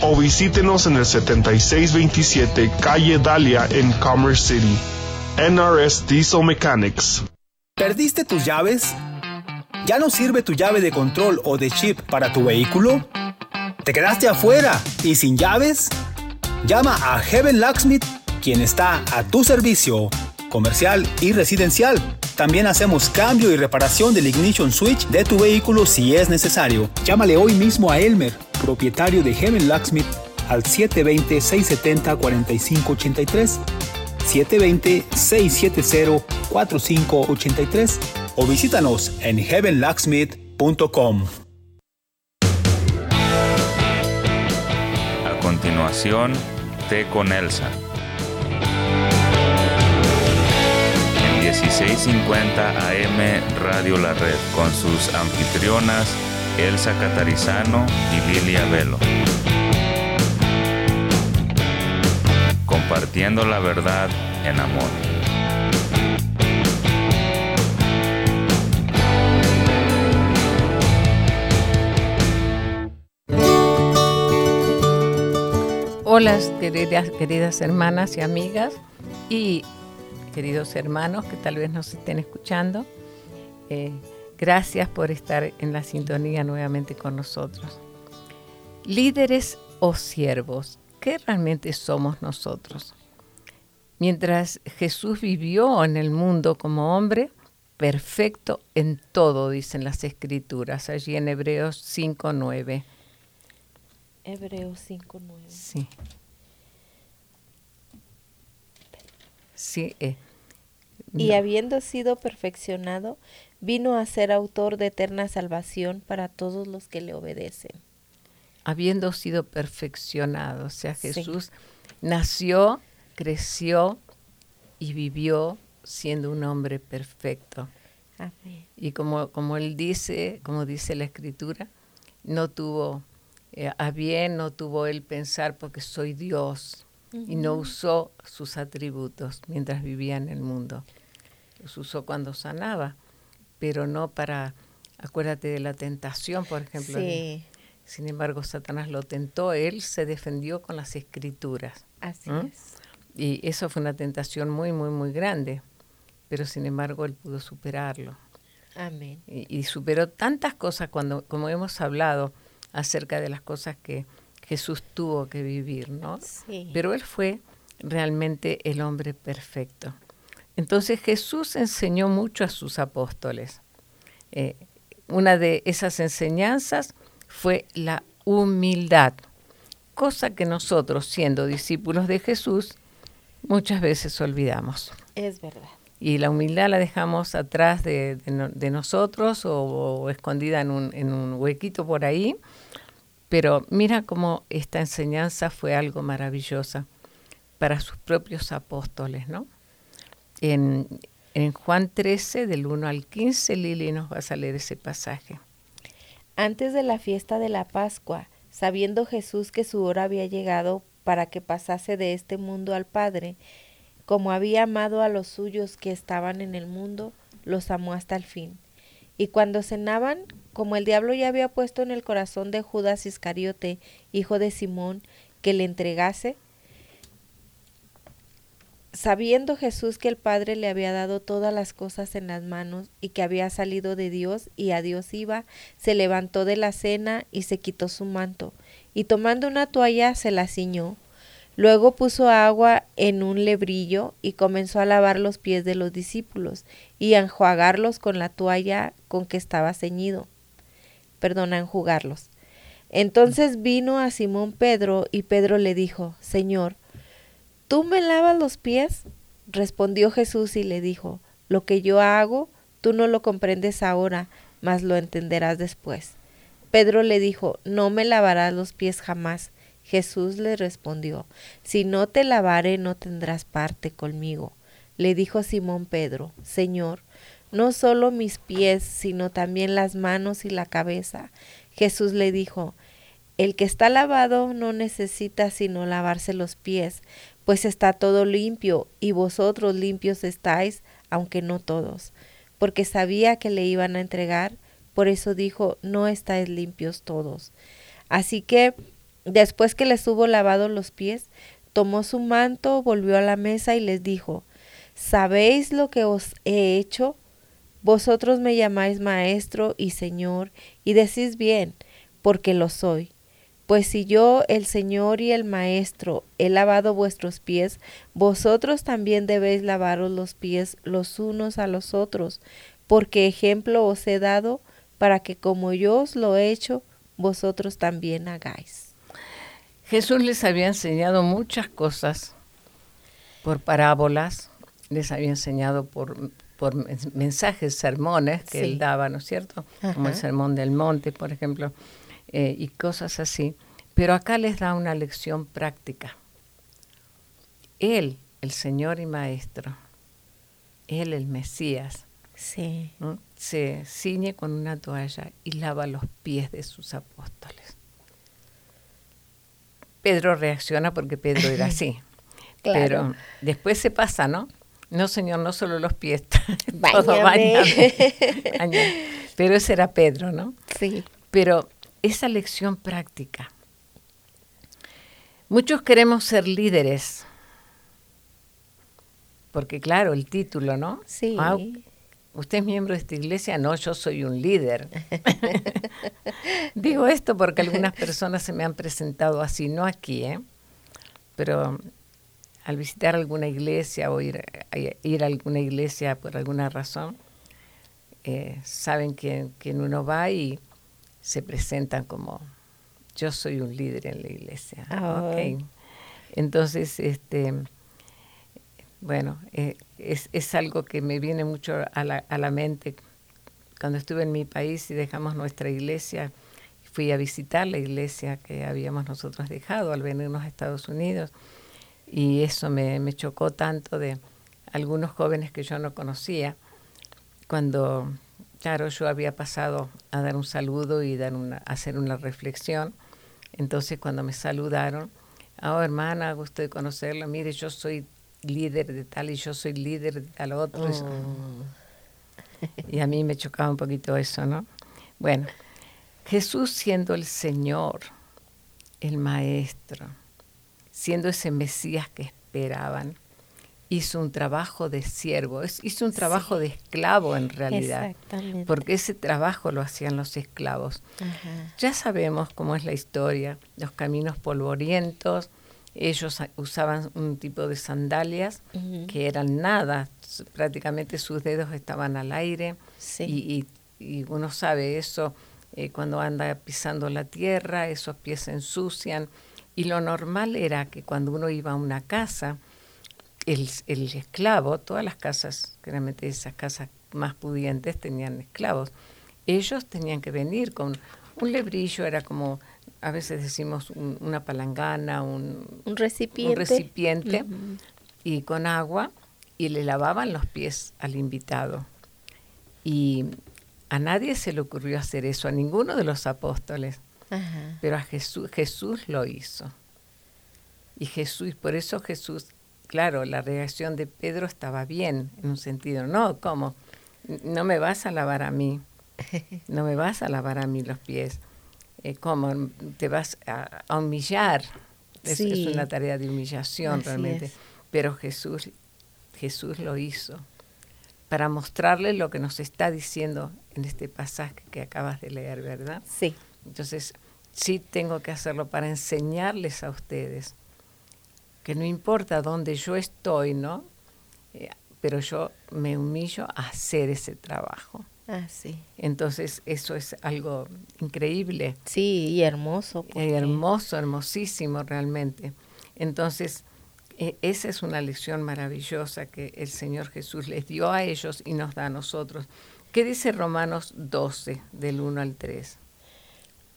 o visítenos en el 7627 Calle Dalia en Commerce City. NRS Diesel Mechanics. ¿Perdiste tus llaves? ¿Ya no sirve tu llave de control o de chip para tu vehículo? ¿Te quedaste afuera y sin llaves? Llama a Heaven Locksmith, quien está a tu servicio, comercial y residencial. También hacemos cambio y reparación del ignition switch de tu vehículo si es necesario. Llámale hoy mismo a Elmer, propietario de Heaven Locksmith, al 720-670-4583 720-670-4583 o visítanos en heavenlocksmith.com. A continuación, Té con Elsa. 1650 AM Radio La Red con sus anfitrionas Elsa Catarizano y Lilia Velo. compartiendo la verdad en amor. Hola queridas, queridas hermanas y amigas y queridos hermanos que tal vez nos estén escuchando. Eh, gracias por estar en la sintonía nuevamente con nosotros. Líderes o siervos, ¿qué realmente somos nosotros? Mientras Jesús vivió en el mundo como hombre, perfecto en todo, dicen las escrituras, allí en Hebreos 5.9. Hebreos 5.9. Sí. Sí. Eh, y habiendo sido perfeccionado, vino a ser autor de eterna salvación para todos los que le obedecen habiendo sido perfeccionado. O sea, Jesús nació, creció y vivió siendo un hombre perfecto. Y como, como él dice, como dice la escritura, no tuvo eh, a bien, no tuvo él pensar porque soy Dios y no usó sus atributos mientras vivía en el mundo. Los usó cuando sanaba, pero no para, acuérdate de la tentación, por ejemplo. Sí. Sin embargo, Satanás lo tentó, él se defendió con las escrituras. Así es. Y eso fue una tentación muy, muy, muy grande, pero sin embargo él pudo superarlo. Amén. Y, superó tantas cosas cuando, como hemos hablado acerca de las cosas que Jesús tuvo que vivir, ¿no? Sí. Pero él fue realmente el hombre perfecto. Entonces Jesús enseñó mucho a sus apóstoles. Eh, una de esas enseñanzas fue la humildad, cosa que nosotros, siendo discípulos de Jesús, muchas veces olvidamos. Es verdad. Y la humildad la dejamos atrás de, nosotros o, escondida en un, en un huequito por ahí. Pero mira cómo esta enseñanza fue algo maravillosa para sus propios apóstoles, ¿no? En, Juan 13, del 1 al 15, Lili nos va a leer ese pasaje. Antes de la fiesta de la Pascua, sabiendo Jesús que su hora había llegado para que pasase de este mundo al Padre, como había amado a los suyos que estaban en el mundo, los amó hasta el fin. Y cuando cenaban, como el diablo ya había puesto en el corazón de Judas Iscariote, hijo de Simón, que le entregase, Sabiendo Jesús que el Padre le había dado todas las cosas en las manos y que había salido de Dios y a Dios iba, se levantó de la cena y se quitó su manto, y tomando una toalla se la ciñó. Luego puso agua en un lebrillo y comenzó a lavar los pies de los discípulos y a enjuagarlos con la toalla con que estaba ceñido. Perdona, enjugarlos. Entonces vino a Simón Pedro y Pedro le dijo, Señor, ¿Tú me lavas los pies? Respondió Jesús y le dijo, Lo que yo hago, tú no lo comprendes ahora, mas lo entenderás después. Pedro le dijo, No me lavarás los pies jamás. Jesús le respondió, Si no te lavare, no tendrás parte conmigo. Le dijo Simón Pedro, Señor, no solo mis pies, sino también las manos y la cabeza. Jesús le dijo, El que está lavado no necesita sino lavarse los pies, pues está todo limpio, y vosotros limpios estáis, aunque no todos. Porque sabía que le iban a entregar, por eso dijo, no estáis limpios todos. Así que, después que les hubo lavado los pies, tomó su manto, volvió a la mesa y les dijo, ¿sabéis lo que os he hecho? Vosotros me llamáis maestro y señor, y decís bien, porque lo soy. Pues si yo, el Señor y el Maestro, he lavado vuestros pies, vosotros también debéis lavaros los pies los unos a los otros, porque ejemplo os he dado para que como yo os lo he hecho, vosotros también hagáis. Jesús les había enseñado muchas cosas por parábolas, les había enseñado por, por mensajes, sermones que él daba, ¿no es cierto? Como el sermón del monte, por ejemplo eh, y cosas así. Pero acá les da una lección práctica. Él, el Señor y Maestro, Él, el Mesías, sí. se ciñe con una toalla y lava los pies de sus apóstoles. Pedro reacciona porque Pedro era así. Pero después se pasa, ¿no? No, señor, no solo los pies, todo Pero ese era Pedro, ¿no? Sí. Pero esa lección práctica. Muchos queremos ser líderes, porque claro, el título, ¿no? Sí. Ah, ¿Usted es miembro de esta iglesia? No, yo soy un líder. Digo esto porque algunas personas se me han presentado así, no aquí, ¿eh? pero al visitar alguna iglesia o ir, a, ir a alguna iglesia por alguna razón, eh, saben que, que uno va y se presentan como yo soy un líder en la iglesia. Ah. Entonces, este, bueno, eh, es, es, algo que me viene mucho a la, a la mente. Cuando estuve en mi país y dejamos nuestra iglesia, fui a visitar la iglesia que habíamos nosotros dejado al venirnos a Estados Unidos y eso me, me chocó tanto de algunos jóvenes que yo no conocía cuando Claro, yo había pasado a dar un saludo y dar una, hacer una reflexión. Entonces, cuando me saludaron, oh hermana, gusto de conocerlo. Mire, yo soy líder de tal y yo soy líder de tal otro. Oh. Y a mí me chocaba un poquito eso, ¿no? Bueno, Jesús siendo el Señor, el Maestro, siendo ese Mesías que esperaban. Hizo un trabajo de siervo, hizo un trabajo de esclavo en realidad, porque ese trabajo lo hacían los esclavos. Ya sabemos cómo es la historia, los caminos polvorientos, ellos usaban un tipo de sandalias que eran nada, prácticamente sus dedos estaban al aire y, uno sabe eso eh, cuando anda pisando la tierra, esos pies se ensucian y lo normal era que cuando uno iba a una casa, el, el esclavo, todas las casas, generalmente esas casas más pudientes tenían esclavos, ellos tenían que venir con un lebrillo, era como a veces decimos una palangana, un, recipiente, recipiente y con agua y le lavaban los pies al invitado. Y a nadie se le ocurrió hacer eso, a ninguno de los apóstoles, pero a Jesús, Jesús lo hizo. Y Jesús, por eso Jesús, claro, la reacción de Pedro estaba bien, en un sentido, no, ¿cómo? No me vas a lavar a mí, no me vas a lavar a mí los pies eh, cómo te vas a, humillar. Es, una tarea de humillación realmente. Pero Jesús, Jesús lo hizo para mostrarle lo que nos está diciendo en este pasaje que acabas de leer, ¿verdad? Sí. Entonces, sí tengo que hacerlo para enseñarles a ustedes que no importa dónde yo estoy, ¿no? Eh, pero yo me humillo a hacer ese trabajo. Ah, sí. Entonces, eso es algo increíble. Sí, y hermoso. Hermoso, hermosísimo realmente. Entonces, e, esa es una lección maravillosa que el Señor Jesús les dio a ellos y nos da a nosotros. ¿Qué dice Romanos 12, del 1 al 3?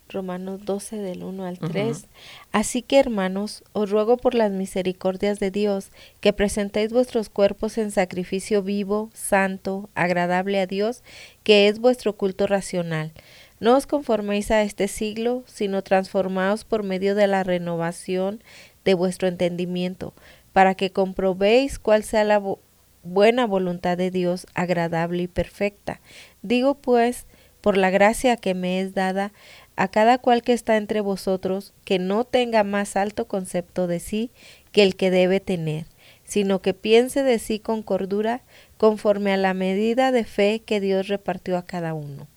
Romanos 12 del 1 al 3. Así que hermanos, os ruego por las misericordias de Dios que presentéis vuestros cuerpos en sacrificio vivo, santo, agradable a Dios, que es vuestro culto racional. No os conforméis a este siglo, sino transformaos por medio de la renovación de vuestro entendimiento, para que comprobéis cuál sea la buena voluntad de Dios, agradable y perfecta. Digo pues, por la gracia que me es dada, a cada cual que está entre vosotros, que no tenga más alto concepto de sí que el que debe tener, sino que piense de sí con cordura, conforme a la medida de fe que Dios repartió a cada uno.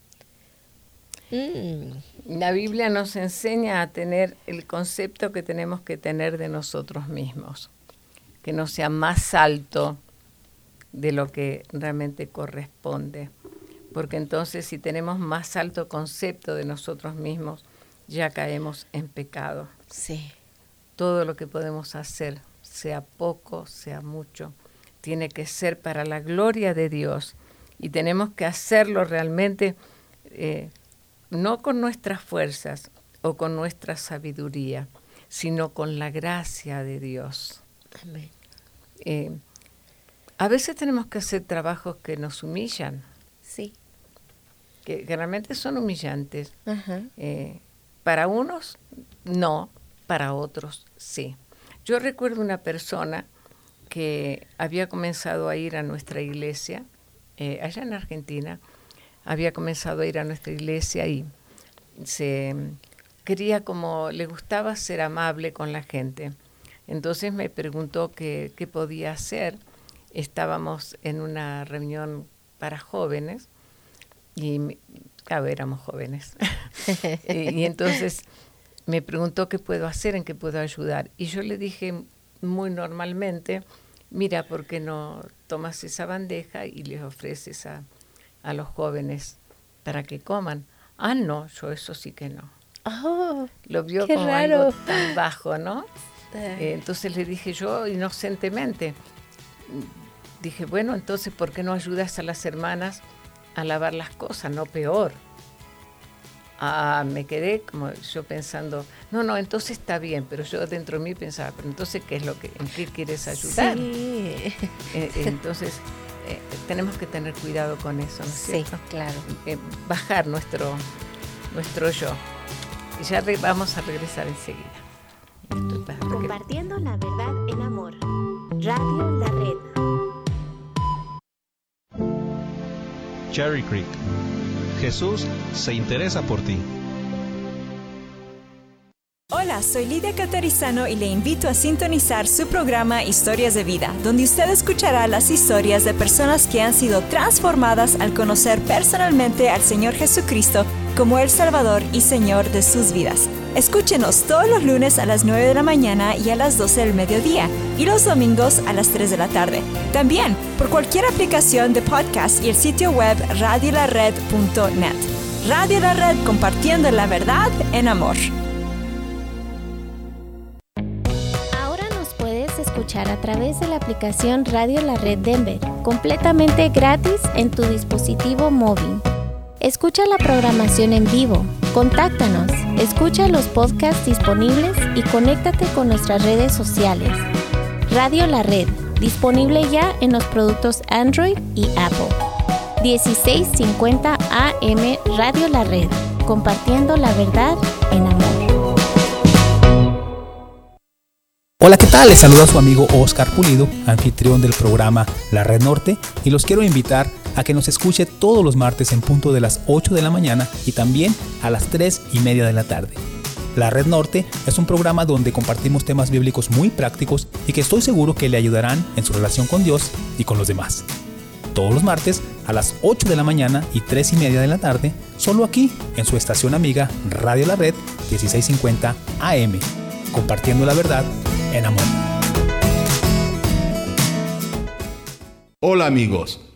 Mm. La Biblia nos enseña a tener el concepto que tenemos que tener de nosotros mismos, que no sea más alto de lo que realmente corresponde porque entonces si tenemos más alto concepto de nosotros mismos, ya caemos en pecado. Sí. Todo lo que podemos hacer, sea poco, sea mucho, tiene que ser para la gloria de Dios y tenemos que hacerlo realmente eh, no con nuestras fuerzas o con nuestra sabiduría, sino con la gracia de Dios. Amén. Eh, a veces tenemos que hacer trabajos que nos humillan. Que, realmente son humillantes. Eh, para unos, no, para otros, sí. Yo recuerdo una persona que había comenzado a ir a nuestra iglesia, eh, allá en Argentina, había comenzado a ir a nuestra iglesia y se quería como, le gustaba ser amable con la gente. Entonces me preguntó qué, qué podía hacer. Estábamos en una reunión para jóvenes y claro, éramos jóvenes. y, entonces me preguntó qué puedo hacer, en qué puedo ayudar. Y yo le dije muy normalmente, mira, ¿por qué no tomas esa bandeja y les ofreces a, a los jóvenes para que coman? Ah, no, yo eso sí que no. Oh, Lo vio como algo tan bajo, ¿no? Eh, entonces le dije yo inocentemente, dije, bueno, entonces, ¿por qué no ayudas a las hermanas a lavar las cosas, no peor. Ah, me quedé como yo pensando, no, no, entonces está bien, pero yo dentro de mí pensaba, pero entonces, ¿qué es lo que, en qué quieres ayudar? Sí. Eh, eh, entonces, eh, tenemos que tener cuidado con eso, ¿no es sí, claro. bajar nuestro, nuestro yo. Y ya vamos a regresar enseguida. Compartiendo la verdad en amor. Radio La Red. Cherry Creek. Jesús se interesa por ti. Hola, soy Lidia Catarizano y le invito a sintonizar su programa Historias de Vida, donde usted escuchará las historias de personas que han sido transformadas al conocer personalmente al Señor Jesucristo como el Salvador y Señor de sus vidas. Escúchenos todos los lunes a las 9 de la mañana y a las 12 del mediodía y los domingos a las 3 de la tarde. También por cualquier aplicación de podcast y el sitio web radiolared.net. Radio La Red compartiendo la verdad en amor. a través de la aplicación Radio La Red Denver, completamente gratis en tu dispositivo móvil. Escucha la programación en vivo, contáctanos, escucha los podcasts disponibles y conéctate con nuestras redes sociales. Radio La Red, disponible ya en los productos Android y Apple. 1650 AM Radio La Red, compartiendo la verdad en amor. Hola, ¿qué tal? Les saluda su amigo Oscar Pulido, anfitrión del programa La Red Norte, y los quiero invitar a que nos escuche todos los martes en punto de las 8 de la mañana y también a las 3 y media de la tarde. La Red Norte es un programa donde compartimos temas bíblicos muy prácticos y que estoy seguro que le ayudarán en su relación con Dios y con los demás. Todos los martes a las 8 de la mañana y 3 y media de la tarde, solo aquí en su estación amiga Radio La Red 1650 AM, compartiendo la verdad en amor. Hola amigos,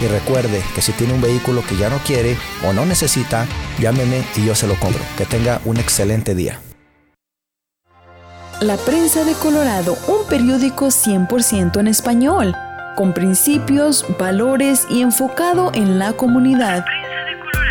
y recuerde que si tiene un vehículo que ya no quiere o no necesita, llámeme y yo se lo compro. Que tenga un excelente día. La Prensa de Colorado, un periódico 100% en español, con principios, valores y enfocado en la comunidad.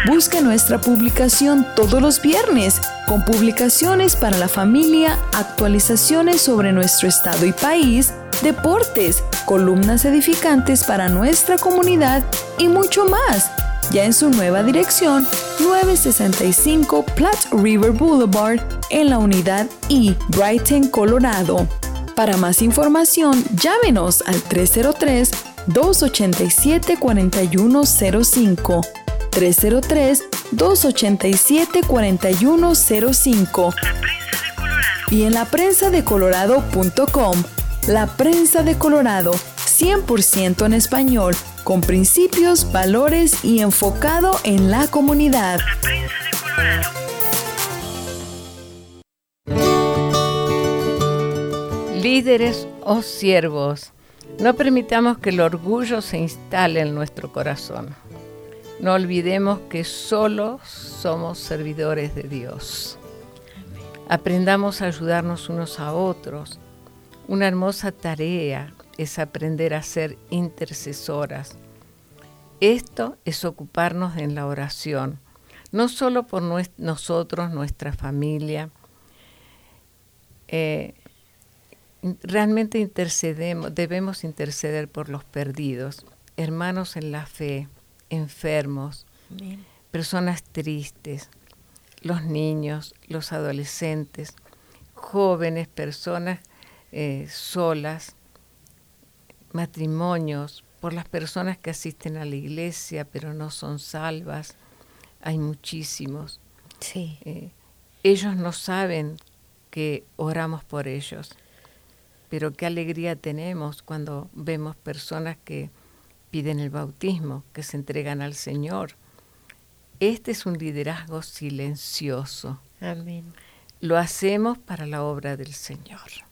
Busca nuestra publicación todos los viernes, con publicaciones para la familia, actualizaciones sobre nuestro estado y país, deportes, columnas edificantes para nuestra comunidad y mucho más. Ya en su nueva dirección, 965 Platte River Boulevard, en la unidad I, Brighton, Colorado. Para más información, llámenos al 303-287-4105. 303-287-4105. Y en la prensa de colorado.com la Prensa de Colorado, 100% en español, con principios, valores y enfocado en la comunidad. Líderes o siervos, no permitamos que el orgullo se instale en nuestro corazón. No olvidemos que solo somos servidores de Dios. Aprendamos a ayudarnos unos a otros una hermosa tarea es aprender a ser intercesoras. Esto es ocuparnos en la oración, no solo por nosotros, nuestra familia. Eh, realmente intercedemos, debemos interceder por los perdidos, hermanos en la fe, enfermos, personas tristes, los niños, los adolescentes, jóvenes, personas eh, solas, matrimonios, por las personas que asisten a la iglesia pero no son salvas. Hay muchísimos. Sí. Eh, ellos no saben que oramos por ellos, pero qué alegría tenemos cuando vemos personas que piden el bautismo, que se entregan al Señor. Este es un liderazgo silencioso. Amén. Lo hacemos para la obra del Señor.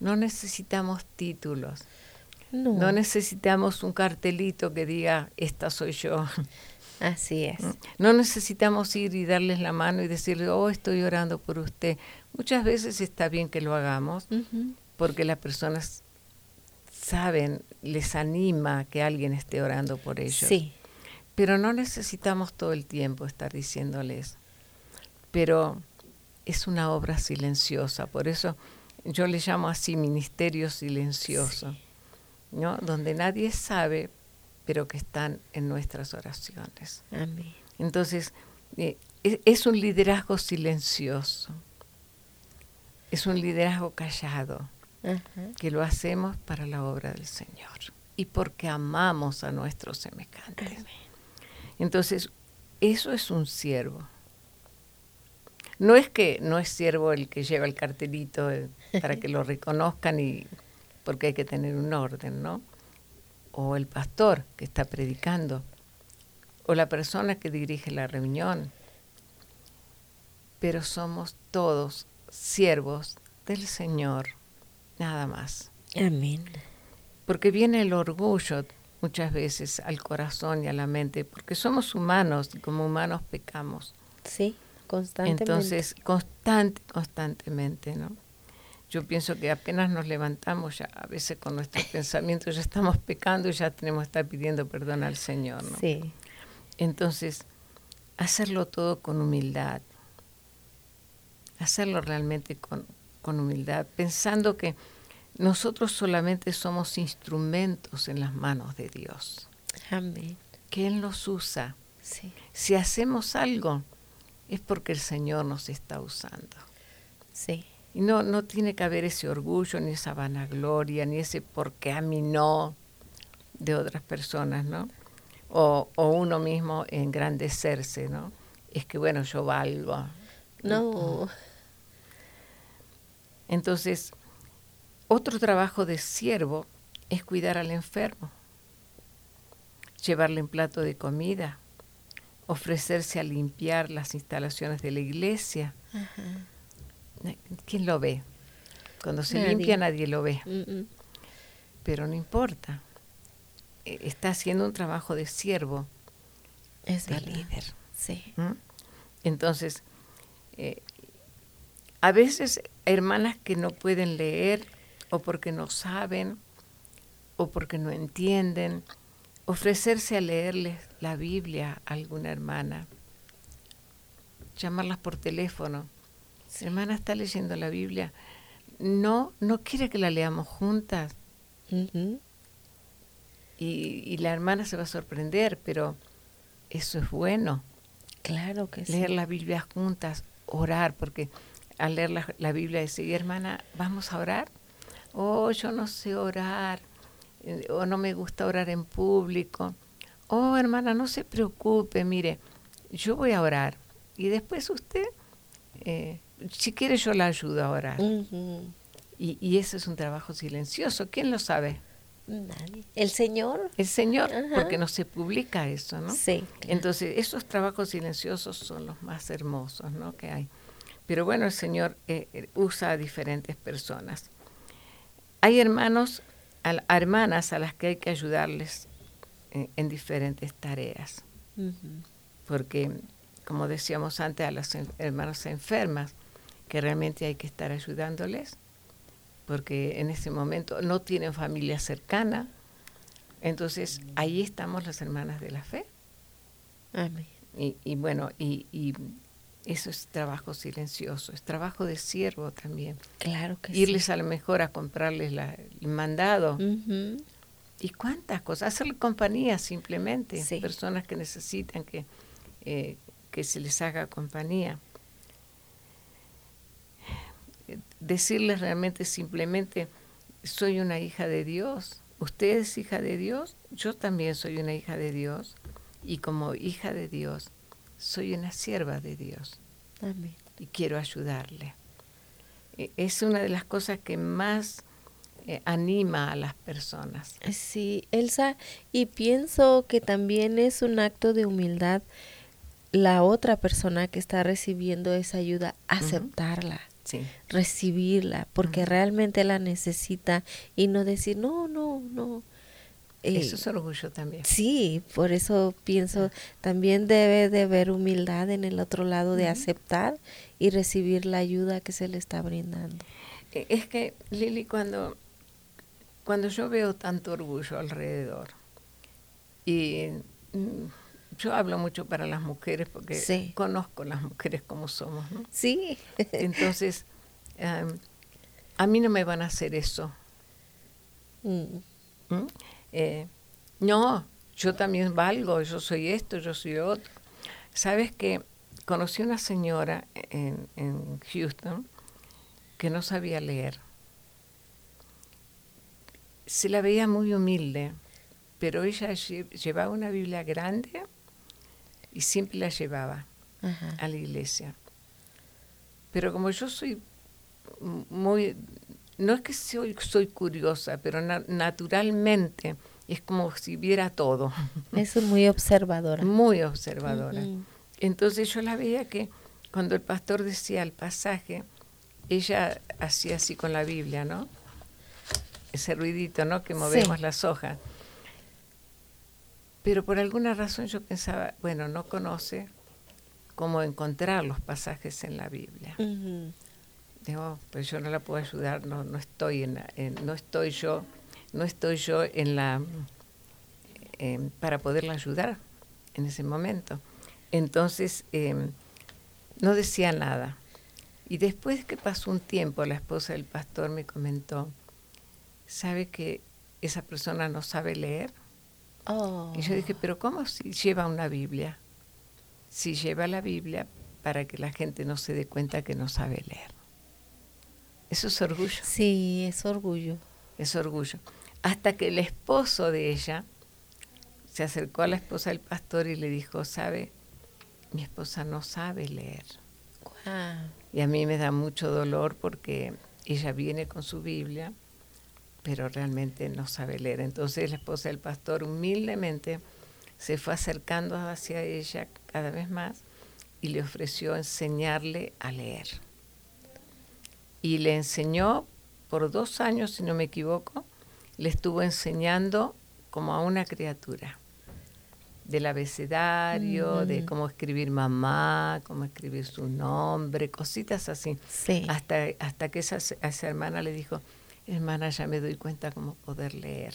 No necesitamos títulos. No. no necesitamos un cartelito que diga, esta soy yo. Así es. No necesitamos ir y darles la mano y decirle, oh, estoy orando por usted. Muchas veces está bien que lo hagamos porque las personas saben, les anima que alguien esté orando por ellos. Sí. Pero no necesitamos todo el tiempo estar diciéndoles. Pero es una obra silenciosa, por eso yo le llamo así ministerio silencioso, ¿no? Donde nadie sabe, pero que están en nuestras oraciones. Amén. Entonces, eh, es, es un liderazgo silencioso. Es un liderazgo callado que lo hacemos para la obra del Señor y porque amamos a nuestros semejantes. Entonces, eso es un siervo. No es que no es siervo el que lleva el cartelito eh, para que lo reconozcan y porque hay que tener un orden, ¿no? O el pastor que está predicando, o la persona que dirige la reunión. Pero somos todos siervos del Señor nada más. Amén. Porque viene el orgullo muchas veces al corazón y a la mente, porque somos humanos y como humanos pecamos. Sí, constantemente. Entonces, constante, constantemente, ¿no? Yo pienso que apenas nos levantamos, ya a veces con nuestros pensamientos ya estamos pecando y ya tenemos que estar pidiendo perdón al Señor, ¿no? Sí. Entonces, hacerlo todo con humildad, hacerlo realmente con, con humildad, pensando que nosotros solamente somos instrumentos en las manos de Dios. Amén. Que Él nos usa. Sí. Si hacemos algo, es porque el Señor nos está usando. Sí. Y no, no tiene que haber ese orgullo, ni esa vanagloria, ni ese porque a mí no de otras personas, ¿no? O, o uno mismo engrandecerse, ¿no? Es que bueno, yo valgo. No. Entonces, otro trabajo de siervo es cuidar al enfermo, llevarle un plato de comida, ofrecerse a limpiar las instalaciones de la iglesia. ¿Quién lo ve? Cuando se Nadie. limpia nadie lo ve, pero no importa. E- Está haciendo un trabajo de siervo, Es de verdad. líder. Sí. ¿Mm? Entonces, eh, a veces hermanas que no pueden leer o porque no saben o porque no entienden, ofrecerse a leerles la Biblia a alguna hermana, llamarlas por teléfono. Hermana está leyendo la Biblia. No, no quiere que la leamos juntas. Y, y la hermana se va a sorprender, pero eso es bueno. Claro que sí. leer la Biblia juntas, orar, porque al leer la, la Biblia decir, hermana, ¿vamos a orar? Oh, yo no sé orar, o no me gusta orar en público. Oh, hermana, no se preocupe, mire, yo voy a orar. Y después usted, eh, si quiere, yo la ayudo a orar. Y, y eso es un trabajo silencioso. ¿Quién lo sabe? Nadie. ¿El Señor? El Señor, Ajá. porque no se publica eso, ¿no? Sí. Entonces, esos trabajos silenciosos son los más hermosos, ¿no? Que hay. Pero bueno, el Señor eh, eh, usa a diferentes personas. Hay hermanos, a, a hermanas a las que hay que ayudarles eh, en diferentes tareas, porque, como decíamos antes, a las en- hermanas enfermas, que realmente hay que estar ayudándoles, porque en ese momento no tienen familia cercana. Entonces, ahí estamos las hermanas de la fe. Amén. Y, y bueno, y, y eso es trabajo silencioso, es trabajo de siervo también. Claro que Irles sí. a lo mejor a comprarles la- el mandado. ¿Y cuántas cosas? Hacerle compañía simplemente. Sí. Personas que necesitan que, eh, que se les haga compañía. Decirles realmente simplemente, soy una hija de Dios. Usted es hija de Dios. Yo también soy una hija de Dios. Y como hija de Dios, soy una sierva de Dios Amén. y quiero ayudarle. E- Es una de las cosas que más eh, anima a las personas. Sí, Elsa, y pienso que también es un acto de humildad la otra persona que está recibiendo esa ayuda, aceptarla. recibirla, porque realmente la necesita y no decir, no, no, no, eso es orgullo también. Sí, por eso pienso, también debe de haber humildad en el otro lado de aceptar y recibir la ayuda que se le está brindando. E, es que, Lili, cuando, cuando yo veo tanto orgullo alrededor, y mm, yo hablo mucho para las mujeres porque conozco las mujeres como somos, ¿no? Sí. Entonces, a mí no me van a hacer eso. Mm. ¿Mm? Eh, no, yo también valgo, yo soy esto, yo soy otro. Sabes que conocí una señora en, Houston que no sabía leer. Se la veía muy humilde, pero ella llevaba una Biblia grande y siempre la llevaba a la iglesia. Pero como yo soy muy no es que soy, soy curiosa, pero naturalmente es como si viera todo. Es muy observadora. Muy observadora. Entonces yo la veía que cuando el pastor decía el pasaje, ella hacía así con la Biblia, ¿no? Ese ruidito, ¿no? Que movemos las hojas. Pero por alguna razón yo pensaba, bueno, no conoce cómo encontrar los pasajes en la Biblia digo, pues yo no la puedo ayudar, no, no estoy en, no estoy yo, no estoy yo en la para poderla ayudar en ese momento. Entonces em, no decía nada. Y después que pasó un tiempo, la esposa del pastor me comentó, ¿sabe que esa persona no sabe leer? Y yo dije, pero ¿cómo si lleva una Biblia? Si lleva la Biblia para que la gente no se dé cuenta que no sabe leer. Eso es orgullo. Sí, es orgullo. Es orgullo. Hasta que el esposo de ella se acercó a la esposa del pastor y le dijo, sabe, mi esposa no sabe leer. Y a mí me da mucho dolor porque ella viene con su Biblia, pero realmente no sabe leer. Entonces la esposa del pastor humildemente se fue acercando hacia ella cada vez más y le ofreció enseñarle a leer y le enseñó por dos años, si no me equivoco, le estuvo enseñando como a una criatura del abecedario, de mm. cómo escribir mamá, cómo escribir su nombre, cositas así. Hasta, hasta que esa, esa hermana le dijo, hermana, ya me doy cuenta cómo poder leer.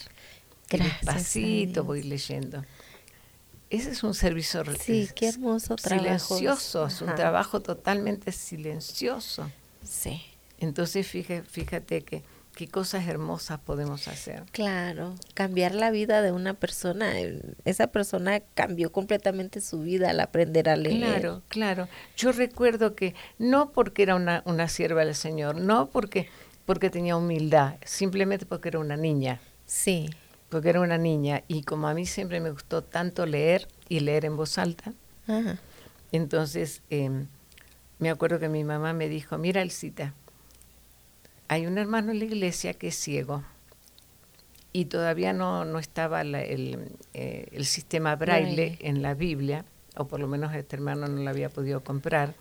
Gracias. Despacito voy leyendo. Ese es un servicio sí, qué hermoso trabajo. silencioso, es un trabajo totalmente silencioso. Sí. Entonces fíjate, fíjate que qué cosas hermosas podemos hacer. Claro, cambiar la vida de una persona. Esa persona cambió completamente su vida al aprender a leer. Claro, claro. Yo recuerdo que no porque era una, una sierva del Señor, no porque, porque tenía humildad, simplemente porque era una niña. Sí. Porque era una niña. Y como a mí siempre me gustó tanto leer y leer en voz alta, entonces em, me acuerdo que mi mamá me dijo, mira, Elcita, hay un hermano en la iglesia que es ciego y todavía no, no estaba el, eh, el, sistema braille en la Biblia, o por lo menos este hermano no lo había podido comprar,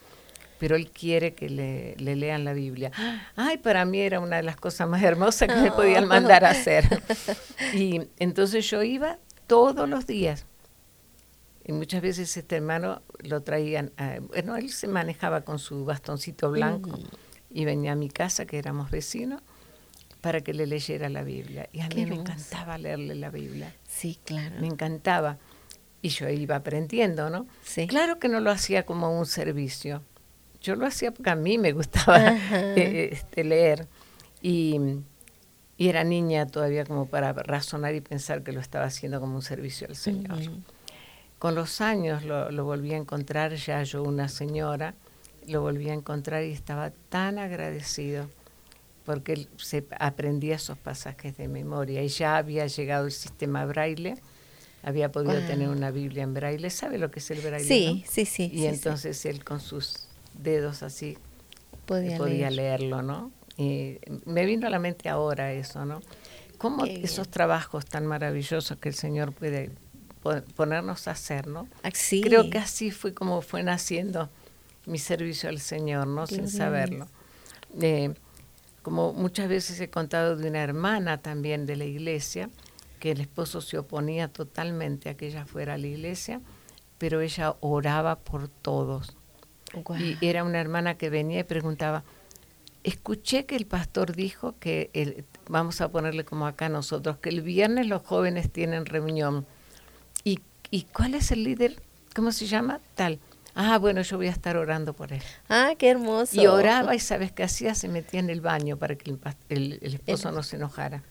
pero él quiere que le, le, lean la Biblia. Ay, para mí era una de las cosas más hermosas que me podían mandar a hacer. Y entonces yo iba todos los días. Y muchas veces este hermano lo traían, bueno, él se manejaba con su bastoncito blanco y venía a mi casa, que éramos vecinos, para que le leyera la Biblia. Y a mí me encantaba leerle la Biblia. Sí, claro. Me encantaba. Y yo iba aprendiendo, ¿no? Sí. Claro que no lo hacía como un servicio. Yo lo hacía porque a mí me gustaba eh, este, leer. Y, era niña todavía como para razonar y pensar que lo estaba haciendo como un servicio al Señor. Con los años lo, lo volví a encontrar ya yo una señora lo volví a encontrar y estaba tan agradecido porque él se aprendía esos pasajes de memoria y ya había llegado el sistema braille, había podido tener una Biblia en braille, ¿sabe lo que es el braille? Sí, sí, sí. Y entonces él con sus dedos así podía, podía leerlo, ¿no? me vino a la mente ahora eso, ¿no? Cómo esos trabajos tan maravillosos que el Señor puede ponernos a hacer, ¿no? Ah, Creo que así fue como fue naciendo mi servicio al Señor, ¿no? Sin saberlo. Eh, como muchas veces he contado de una hermana también de la iglesia, que el esposo se oponía totalmente a que ella fuera a la iglesia, pero ella oraba por todos. Y era una hermana que venía y preguntaba, escuché que el pastor dijo que, el, vamos a ponerle como acá nosotros, que el viernes los jóvenes tienen reunión. ¿Y, ¿Y cuál es el líder? ¿Cómo se llama? Tal. Ah, bueno, yo voy a estar orando por él. Ah, qué hermoso. Y oraba y sabes qué hacía, se metía en el baño para que el, esposo no se enojara.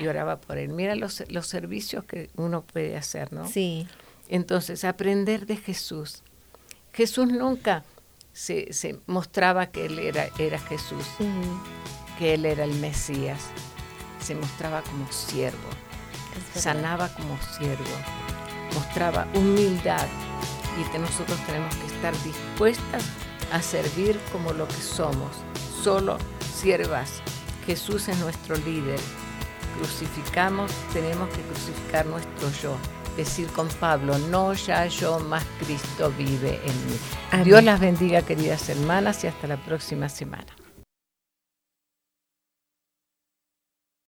Y oraba por él. Mira los, los servicios que uno puede hacer, ¿no? Sí. Entonces, aprender de Jesús. Jesús nunca se, se mostraba que él era, era Jesús, que él era el Mesías. Se mostraba como siervo, sanaba como siervo, mostraba humildad y que nosotros tenemos que estar dispuestas a servir como lo que somos, solo siervas. Jesús es nuestro líder. Crucificamos, tenemos que crucificar nuestro yo. Decir con Pablo, no ya yo, más Cristo vive en mí. Dios las bendiga, queridas hermanas, y hasta la próxima semana.